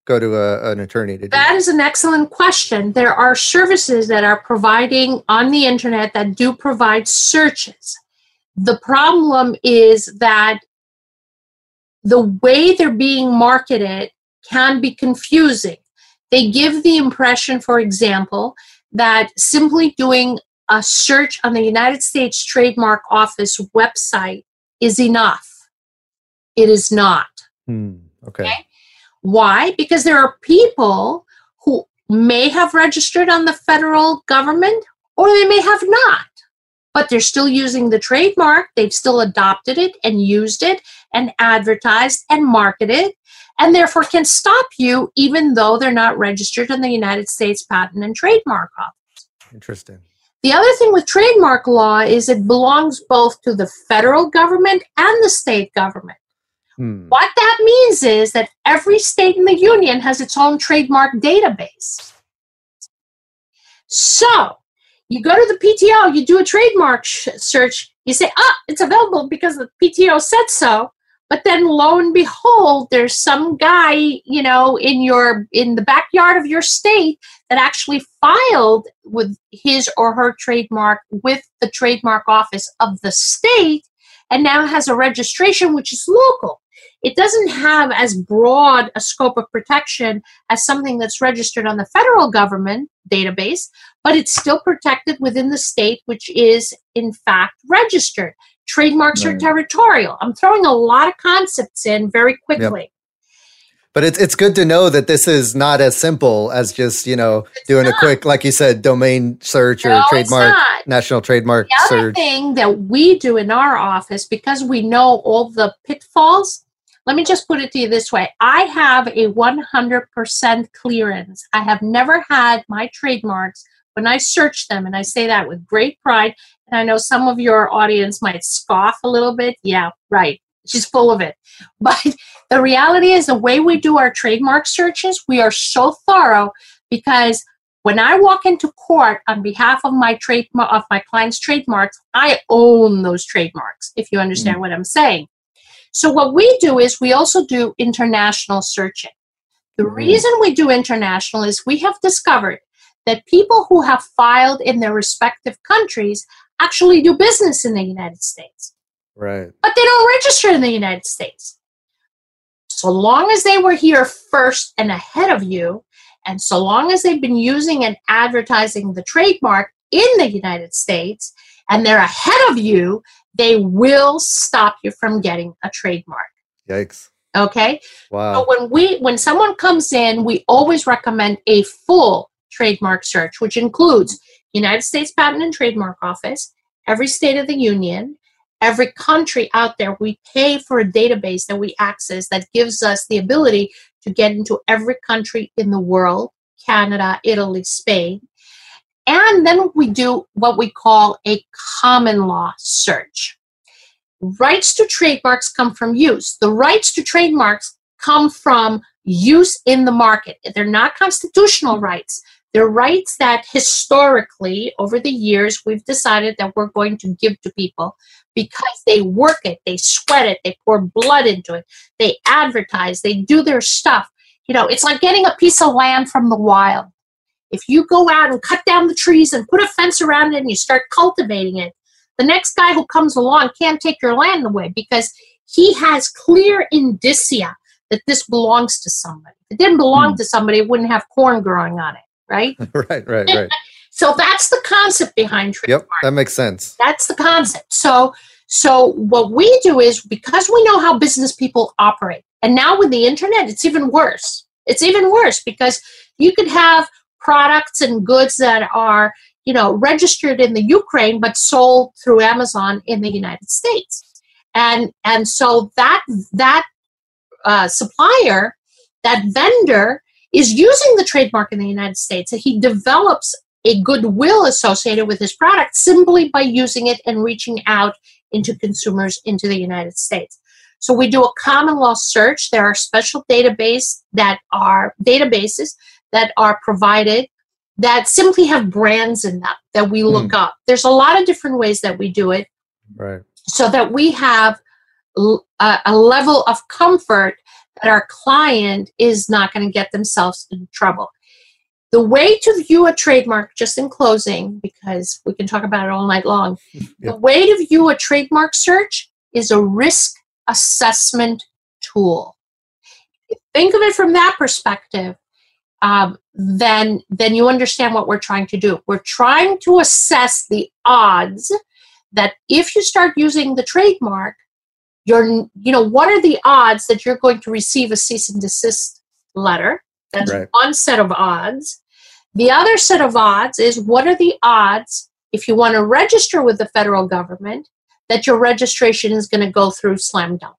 go to a, an attorney to do that? That is an excellent question. There are services that are providing on the internet that do provide searches. The problem is that the way they're being marketed can be confusing. They give the impression, for example, that simply doing a search on the United States Trademark Office website is enough. It is not. Hmm, okay. okay. Why? Because there are people who may have registered on the federal government or they may have not, but they're still using the trademark. They've still adopted it and used it and advertised and marketed and therefore can stop you even though they're not registered in the United States Patent and Trademark Office. Interesting. The other thing with trademark law is it belongs both to the federal government and the state government. Hmm. What that means is that every state in the union has its own trademark database. So, you go to the PTO, you do a trademark sh- search, you say, ah, it's available because the PTO said so. But then lo and behold, there's some guy, you know, in your in the backyard of your state that actually filed with his or her trademark with the trademark office of the state and now has a registration which is local. It doesn't have as broad a scope of protection as something that's registered on the federal government database, but it's still protected within the state, which is in fact registered. Trademarks right. are territorial. I'm throwing a lot of concepts in very quickly. Yep. But it's it's good to know that this is not as simple as just you know it's doing not. a quick, like you said, domain search or no, trademark, national trademark the other search. thing that we do in our office because we know all the pitfalls. Let me just put it to you this way: I have a 100% clearance. I have never had my trademarks when I search them, and I say that with great pride. And I know some of your audience might scoff a little bit. Yeah, right. She's full of it. But the reality is, the way we do our trademark searches, we are so thorough because when I walk into court on behalf of my trade of my client's trademarks, I own those trademarks. If you understand mm what I'm saying. So what we do is we also do international searching. The mm reason we do international is we have discovered that people who have filed in their respective countries actually do business in the United States. Right. But they don't register in the United States. So long as they were here first and ahead of you, and so long as they've been using and advertising the trademark in the United States and they're ahead of you, they will stop you from getting a trademark. Yikes. Okay? Wow. So when we when someone comes in, we always recommend a full trademark search, which includes United States Patent and Trademark Office, every state of the union, every country out there. We pay for a database that we access that gives us the ability to get into every country in the world Canada, Italy, Spain. And then we do what we call a common law search. Rights to trademarks come from use. The rights to trademarks come from use in the market. They're not constitutional rights. They're rights that historically, over the years, we've decided that we're going to give to people because they work it, they sweat it, they pour blood into it, they advertise, they do their stuff. You know, it's like getting a piece of land from the wild. If you go out and cut down the trees and put a fence around it and you start cultivating it, the next guy who comes along can't take your land away because he has clear indicia that this belongs to somebody. If it didn't belong hmm. to somebody, it wouldn't have corn growing on it, right? right, right, right. so that's the concept behind trademark. Yep, that makes sense. That's the concept. So so what we do is because we know how business people operate, and now with the internet, it's even worse. It's even worse because you could have products and goods that are you know registered in the Ukraine but sold through Amazon in the United States, and and so that that uh, supplier, that vendor is using the trademark in the United States. And he develops a goodwill associated with his product simply by using it and reaching out into consumers into the United States. So we do a common law search. There are special database that are databases that are provided that simply have brands in them that we look mm. up. There's a lot of different ways that we do it. Right. So that we have a, a level of comfort that our client is not going to get themselves in trouble. The way to view a trademark, just in closing, because we can talk about it all night long, yep. the way to view a trademark search is a risk assessment tool. Think of it from that perspective, um, then then you understand what we're trying to do. We're trying to assess the odds that if you start using the trademark, you're you know what are the odds that you're going to receive a cease and desist letter? That's right. one set of odds. The other set of odds is what are the odds if you want to register with the federal government that your registration is going to go through slam dunk.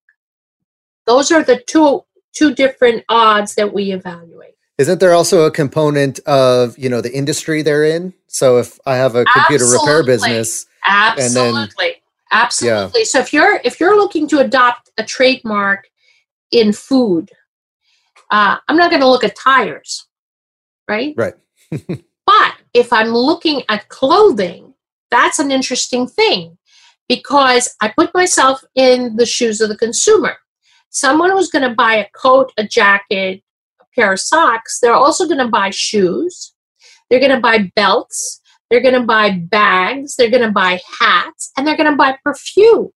Those are the two two different odds that we evaluate. Isn't there also a component of, you know, the industry they're in? So if I have a computer Absolutely. repair business Absolutely. Then, Absolutely. Yeah. So if you're if you're looking to adopt a trademark in food, uh, I'm not going to look at tires, right? Right. but if I'm looking at clothing, that's an interesting thing because I put myself in the shoes of the consumer. Someone who's going to buy a coat, a jacket, pair of socks, they're also going to buy shoes. They're going to buy belts. They're going to buy bags. They're going to buy hats. And they're going to buy perfume.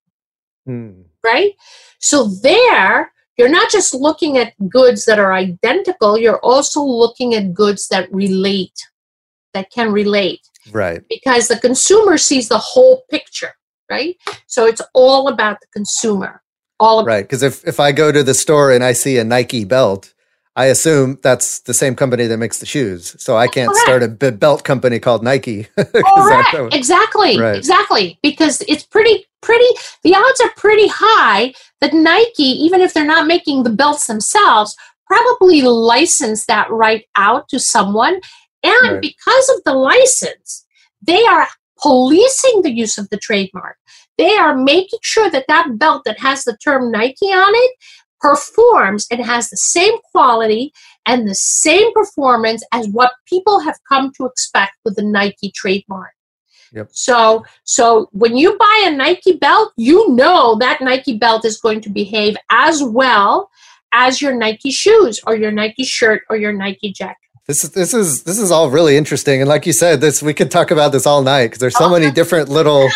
Hmm. Right? So there, you're not just looking at goods that are identical, you're also looking at goods that relate, that can relate. Right. Because the consumer sees the whole picture, right? So it's all about the consumer. All about right. Because if, if I go to the store and I see a Nike belt, I assume that's the same company that makes the shoes. So I can't Correct. start a b- belt company called Nike. Correct. exactly. Right. Exactly. Because it's pretty, pretty, the odds are pretty high that Nike, even if they're not making the belts themselves, probably license that right out to someone. And right. because of the license, they are policing the use of the trademark. They are making sure that that belt that has the term Nike on it performs and has the same quality and the same performance as what people have come to expect with the Nike trademark. Yep. So, so when you buy a Nike belt, you know that Nike belt is going to behave as well as your Nike shoes or your Nike shirt or your Nike jacket. This is this is this is all really interesting, and like you said, this we could talk about this all night because there's so many different little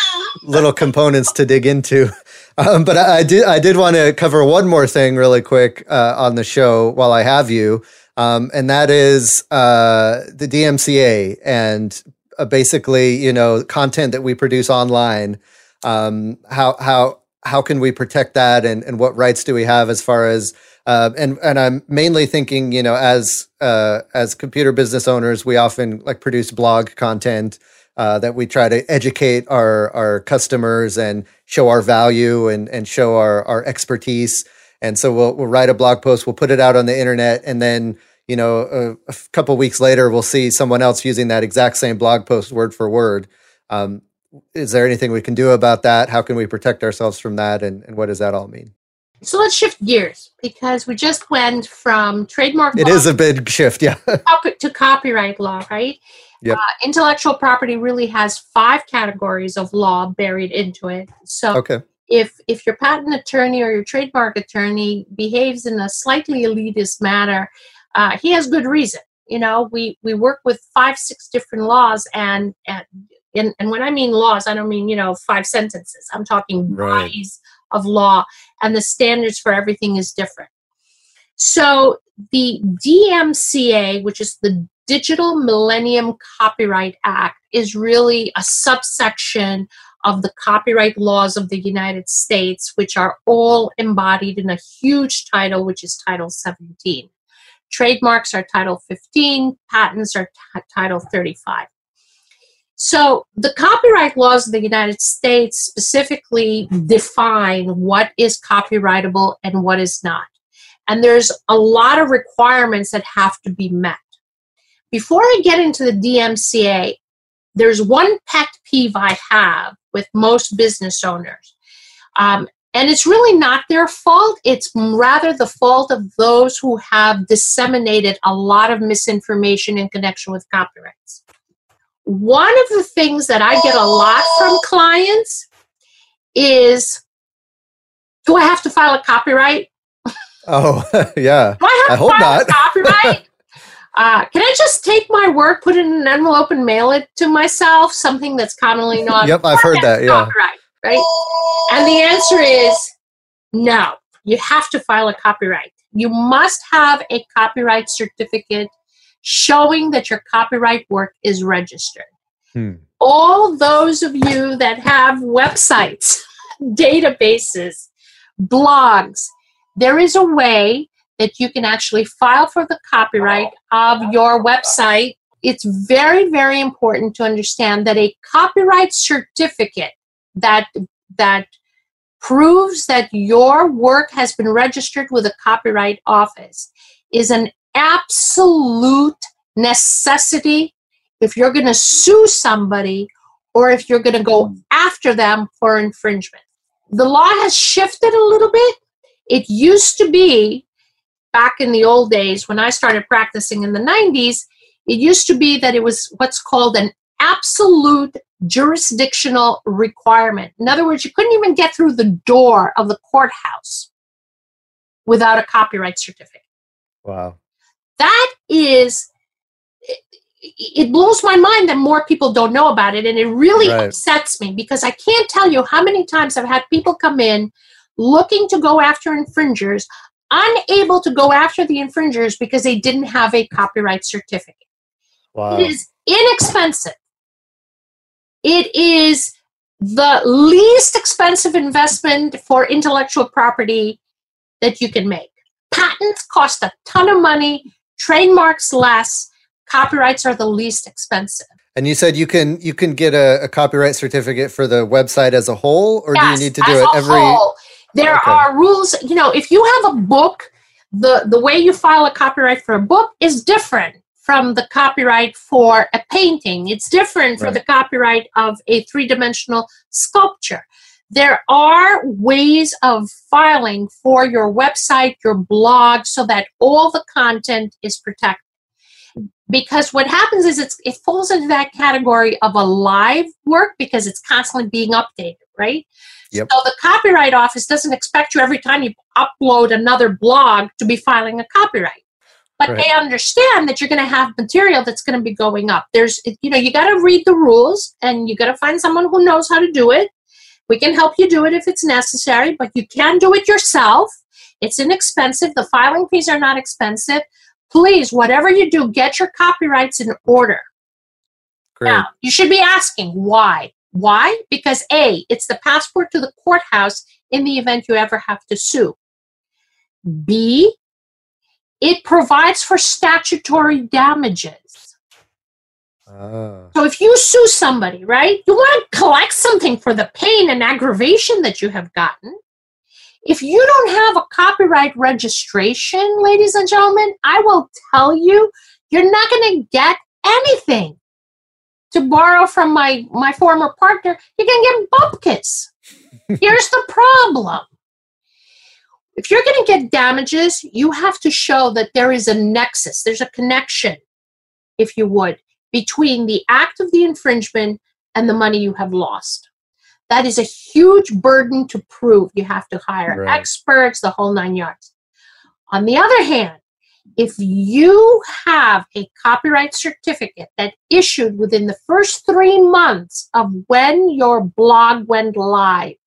little components to dig into. Um, but I, I, did I did want to cover one more thing really quick uh, on the show while I have you, um, and that is uh, the DMCA and uh, basically you know content that we produce online. Um, how how how can we protect that, and and what rights do we have as far as uh, and and I'm mainly thinking, you know, as uh, as computer business owners, we often like produce blog content uh, that we try to educate our our customers and show our value and and show our our expertise. And so we'll we'll write a blog post, we'll put it out on the internet, and then you know a, a couple weeks later we'll see someone else using that exact same blog post word for word. Um, is there anything we can do about that? How can we protect ourselves from that? And, and what does that all mean? So let's shift gears because we just went from trademark It is a big shift, yeah. to copyright law, right? Yep. Uh, intellectual property really has five categories of law buried into it. So Okay. if if your patent attorney or your trademark attorney behaves in a slightly elitist manner, uh, he has good reason. You know, we we work with five six different laws, and and and, and when I mean laws, I don't mean you know five sentences. I'm talking Right. bodies of law, and the standards for everything is different. So the DMCA, which is the Digital Millennium Copyright Act, is really a subsection of the copyright laws of the United States, which are all embodied in a huge title, which is Title 17. Trademarks are Title 15, patents are t- Title 35. So, the copyright laws of the United States specifically define what is copyrightable and what is not. And there's a lot of requirements that have to be met. Before I get into the DMCA, there's one pet peeve I have with most business owners. Um, and it's really not their fault, it's rather the fault of those who have disseminated a lot of misinformation in connection with copyrights. One of the things that I get a lot from clients is Do I have to file a copyright? Oh, yeah. Do I have I to hope file not. a copyright? uh, can I just take my work, put it in an envelope, and mail it to myself? Something that's commonly not. Yep, I've heard that. Yeah. Copyright, right? And the answer is no. You have to file a copyright. You must have a copyright certificate showing that your copyright work is registered. Hmm. All those of you that have websites, databases, blogs, there is a way that you can actually file for the copyright of your website. It's very, very important to understand that a copyright certificate that that proves that your work has been registered with a copyright office is an absolute necessity if you're going to sue somebody or if you're going to go after them for infringement. The law has shifted a little bit. It used to be back in the old days when I started practicing in the 90s, it used to be that it was what's called an absolute jurisdictional requirement. In other words, you couldn't even get through the door of the courthouse without a copyright certificate. Wow. That is, it, blows my mind that more people don't know about it. And it really Right. upsets me because I can't tell you how many times I've had people come in looking to go after infringers, unable to go after the infringers because they didn't have a copyright certificate. Wow. It is inexpensive. It is the least expensive investment for intellectual property that you can make. Patents cost a ton of money, trademarks less, copyrights are the least expensive. And you said you can you can get a, a copyright certificate for the website as a whole, or do you need to do as it a every? whole. There Okay. are rules, you know, if you have a book, the the way you file a copyright for a book is different from the copyright for a painting. It's different for the copyright of a three-dimensional sculpture. There are ways of filing for your website, your blog, so that all the content is protected. Because what happens is it's, it falls into that category of a live work because it's constantly being updated, right? Yep. So the Copyright Office doesn't expect you every time you upload another blog to be filing a copyright. But Right. they understand that you're going to have material that's going to be going up. There's, you know, you got to read the rules and you got to find someone who knows how to do it. We can help you do it if it's necessary, but you can do it yourself. It's inexpensive. The filing fees are not expensive. Please, whatever you do, get your copyrights in order. Great. Now, you should be asking why. Why? Because A, it's the passport to the courthouse in the event you ever have to sue. B, it provides for statutory damages. Ah, So if you sue somebody, right, you want to collect something for the pain and aggravation that you have gotten. If you don't have a copyright registration, ladies and gentlemen, I will tell you, you're not going to get anything. To borrow from my, my former partner, you're going to get bupkis. Here's the problem. if you're going to get damages, you have to show that there is a nexus, there's a connection, if you would, between the act of the infringement and the money you have lost. That is a huge burden to prove. You have to hire Right. experts, the whole nine yards. On the other hand, if you have a copyright certificate that issued within the first three months of when your blog went live,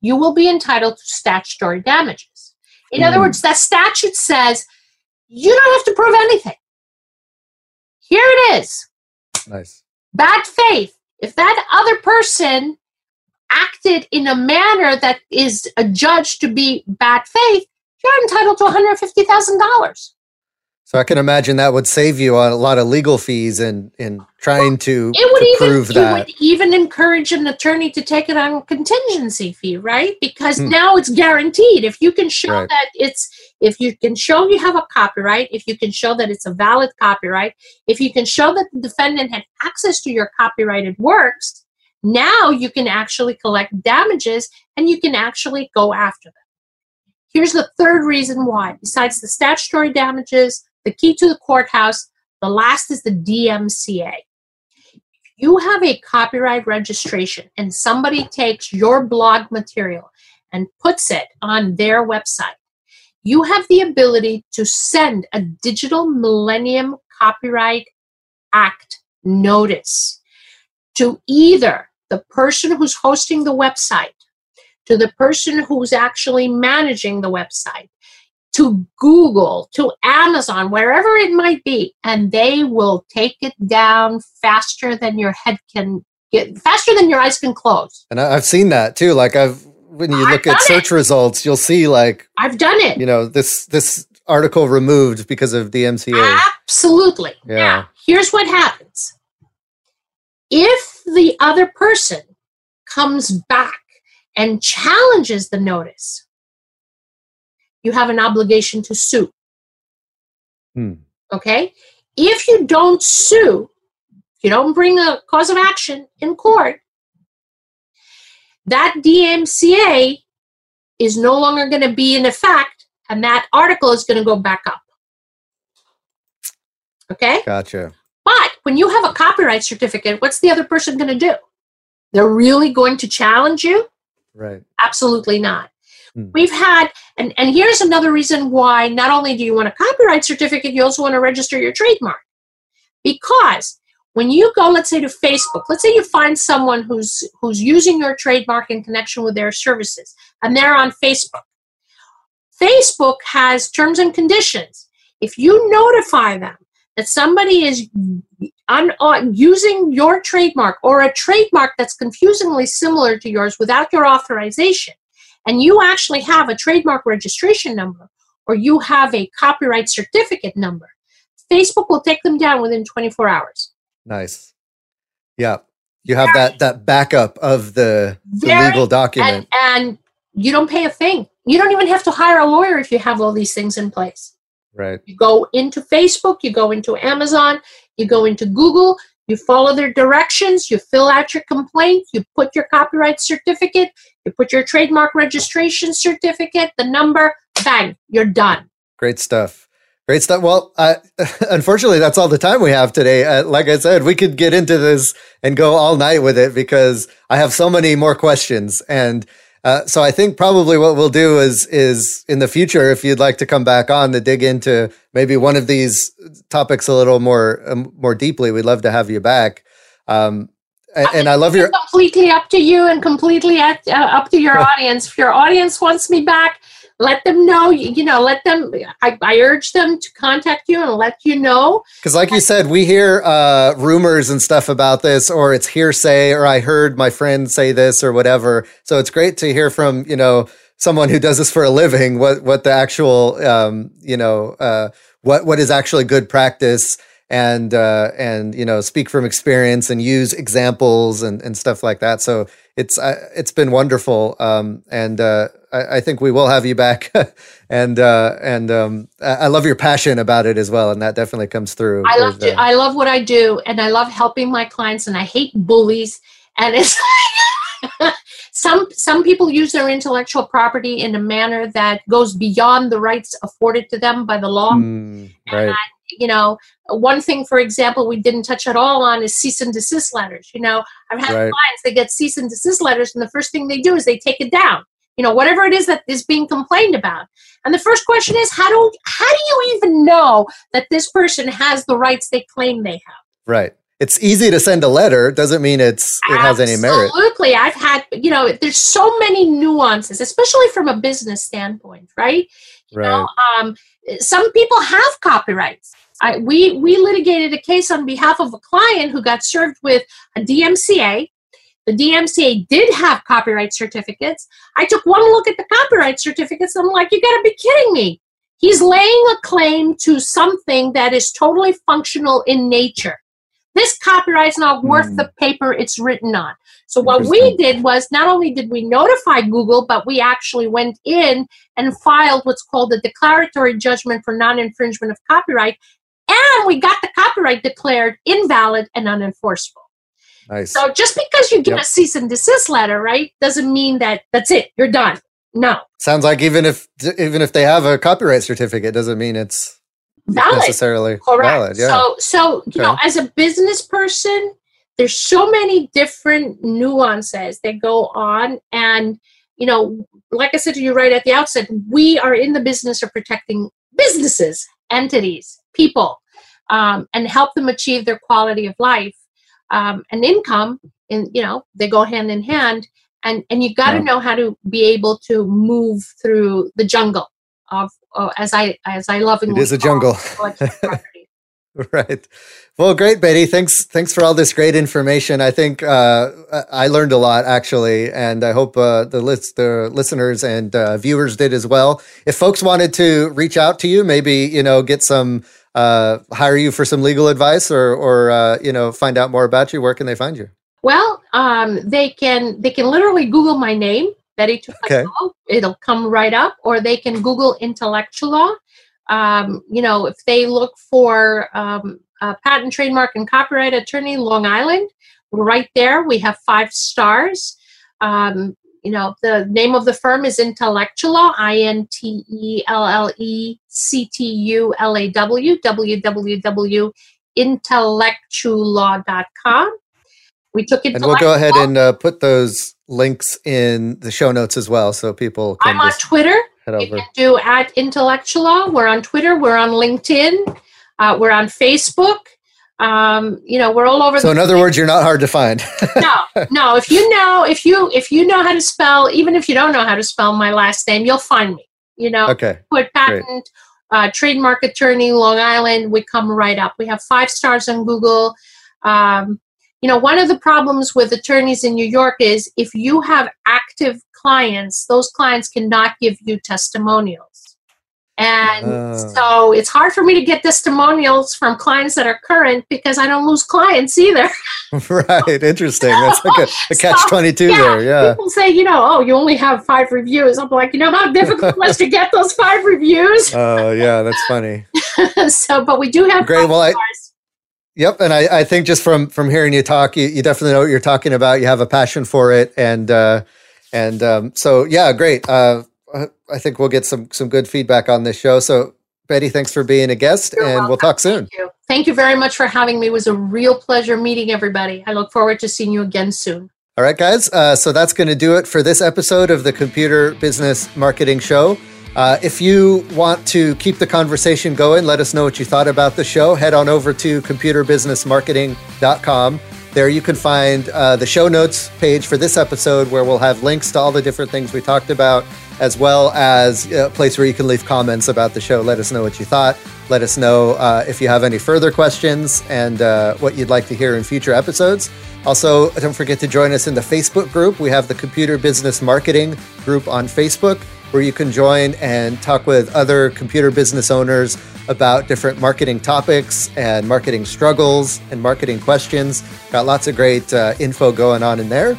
you will be entitled to statutory damages. In other Hmm. words, that statute says you don't have to prove anything. Here it is Nice. bad faith. If that other person acted in a manner that is adjudged to be bad faith, you're entitled to $150,000. So I can imagine that would save you a lot of legal fees in in trying to, It would to even prove it would even encourage an attorney to take it on contingency fee, right? Because Hmm. now it's guaranteed. If you can show Right. that it's if you can show you have a copyright, if you can show that it's a valid copyright, if you can show that the defendant had access to your copyrighted works, now you can actually collect damages and you can actually go after them. Here's the third reason why. Besides the statutory damages, the key to the courthouse, the last is the DMCA you have a copyright registration and somebody takes your blog material and puts it on their website, you have the ability to send a digital Millennium Copyright Act notice to either the person who's hosting the website, to the person who's actually managing the website, to Google, to Amazon, wherever it might be, and they will take it down faster than your head can get, faster than your eyes can close. And I've seen that too. Like I've when you I've look at done it. search results, you'll see like I've done it. you know this this article removed because of the MCA. Absolutely. Yeah. Now, here's what happens. If the other person comes back and challenges the notice, you have an obligation to sue. Hmm. Okay? If you don't sue, if you don't bring a cause of action in court, that DMCA is no longer going to be in effect and that article is going to go back up. Okay? Gotcha. But when you have a copyright certificate, what's the other person going to do? They're really going to challenge you? Right. Absolutely not. Hmm. We've had, and, and here's another reason why not only do you want a copyright certificate, you also want to register your trademark. Because when you go, let's say to Facebook, let's say you find someone who's who's using your trademark in connection with their services, and they're on Facebook. Facebook has terms and conditions. If you notify them that somebody is un, using your trademark or a trademark that's confusingly similar to yours without your authorization, and you actually have a trademark registration number or you have a copyright certificate number, Facebook will take them down within 24 hours. Nice. Yeah. You have that that backup of the, the legal And, document. and you don't pay a thing. You don't even have to hire a lawyer if you have all these things in place. right. You go into Facebook, you go into Amazon, you go into Google, you follow their directions, you fill out your complaint, you put your copyright certificate, you put your trademark registration certificate, the number, bang, you're done. Great stuff. Great stuff. Well, uh, unfortunately, that's all the time we have today. Uh, like I said, we could get into this and go all night with it because I have so many more questions. And uh, so I think probably what we'll do is is in the future, if you'd like to come back on to dig into maybe one of these topics a little more um, more deeply, we'd love to have you back. Um, and, and I love your completely up to you and completely at, uh, up to your audience. If your audience wants me back, let them know. You, know, let them. I, I urge them to contact you and let you know. Because, like you said, we hear uh, rumors and stuff about this, or it's hearsay, or I heard my friend say this, or whatever. So it's great to hear from you know someone who does this for a living what what the actual um, you know uh, what what is actually good practice and uh, and you know speak from experience and use examples and, and stuff like that. So it's uh, it's been wonderful, um, and uh, I, I think we will have you back. and uh, and um, I love your passion about it as well, and that definitely comes through. I love uh, I love what I do, and I love helping my clients, and I hate bullies. And it's some some people use their intellectual property in a manner that goes beyond the rights afforded to them by the law. Mm, right. You know, one thing, for example, we didn't touch at all on is cease and desist letters. You know, I've had Right. clients that get cease and desist letters, and the first thing they do is they take it down. You know, whatever it is that is being complained about. And the first question is, how do how do you even know that this person has the rights they claim they have? Right. It's easy to send a letter. Doesn't mean it's it has any merit. Absolutely. I've had, you know, there's so many nuances, especially from a business standpoint, right? You Right. know, um, some people have copyrights. I, we we litigated a case on behalf of a client who got served with a DMCA. The DMCA did have copyright certificates. I took one look at the copyright certificates. And I'm like, you got to be kidding me. He's laying a claim to something that is totally functional in nature. This copyright is not worth Hmm. the paper it's written on. So what we did was not only did we notify Google, but we actually went in and filed what's called a declaratory judgment for non-infringement of copyright, and we got the copyright declared invalid and unenforceable. Nice. So just because you get Yep. a cease and desist letter, right, doesn't mean that that's it, you're done. No, Sounds like even if even if they have a copyright certificate, doesn't mean it's valid. necessarily Correct. valid. Yeah. So, so you know, as a business person, there's so many different nuances that go on, and you know, like I said to you right at the outset, we are in the business of protecting businesses, entities, people, um, and help them achieve their quality of life um, and income. And you know, they go hand in hand. And and you got to Yeah. know how to be able to move through the jungle of, uh, as I as I lovingly it is a jungle. right. Well, great, Betty. Thanks. Thanks for all this great information. I think uh, I learned a lot actually, and I hope uh, the list, the listeners and uh, viewers did as well. If folks wanted to reach out to you, maybe you know get some uh, hire you for some legal advice, or or uh, you know find out more about you, where can they find you? Well, um, they can they can literally Google my name, Betty Okay. It'll come right up, or they can Google intellectual law. Um, you know, if they look for um, a patent, trademark, and copyright attorney, Long Island, right there we have five stars. Um, you know, the name of the firm is Intellectual Law, I N T E L L E C T U L A W, www.intellectuallaw.com. We took it And we'll go ahead and uh, put those links in the show notes as well, so people can I'm on Twitter. head You over. can do at Intellectual Law. We're on Twitter. We're on LinkedIn. Uh, we're on Facebook. Um, you know, we're all over. So, the in other words, you're not hard to find. no, no. If you know, if you if you know how to spell, even if you don't know how to spell my last name, you'll find me. You know, okay. put patent, uh, trademark attorney, Long Island. We come right up. We have five stars on Google. Um, you know, one of the problems with attorneys in New York is if you have active clients, those clients cannot give you testimonials. And Oh. so it's hard for me to get testimonials from clients that are current because I don't lose clients either. right. Interesting. That's like a, a catch So, 22 yeah, there. Yeah. People say, you know, oh, you only have five reviews. I'm like, you know how difficult it was to get those five reviews? Oh, yeah. That's funny. so, but we do have Great. Well, I- Yep. And I, I think just from, from hearing you talk, you, you definitely know what you're talking about. You have a passion for it. And, uh, and, um, so yeah, great. Uh, I- I think we'll get some, some good feedback on this show. So Betty, thanks for being a guest You're and we'll talk soon. Thank you. Thank you very much for having me. It was a real pleasure meeting everybody. I look forward to seeing you again soon. All right, guys. Uh, so that's going to do it for this episode of the Computer Business Marketing Show. Uh, if you want to keep the conversation going, let us know what you thought about the show. Head on over to computerbusinessmarketing.com. There you can find uh, the show notes page for this episode where we'll have links to all the different things we talked about, as well as a place where you can leave comments about the show. Let us know what you thought. Let us know uh, if you have any further questions and uh, what you'd like to hear in future episodes. Also, don't forget to join us in the Facebook group. We have the Computer Business Marketing group on Facebook where you can join and talk with other computer business owners about different marketing topics and marketing struggles and marketing questions. Got lots of great uh, info going on in there.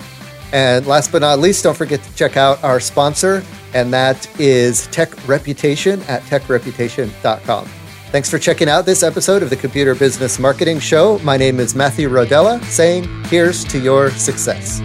And last but not least, don't forget to check out our sponsor, and that is Tech Reputation at techreputation.com. Thanks for checking out this episode of the Computer Business Marketing Show. My name is Matthew Rodella, saying, Here's to your success.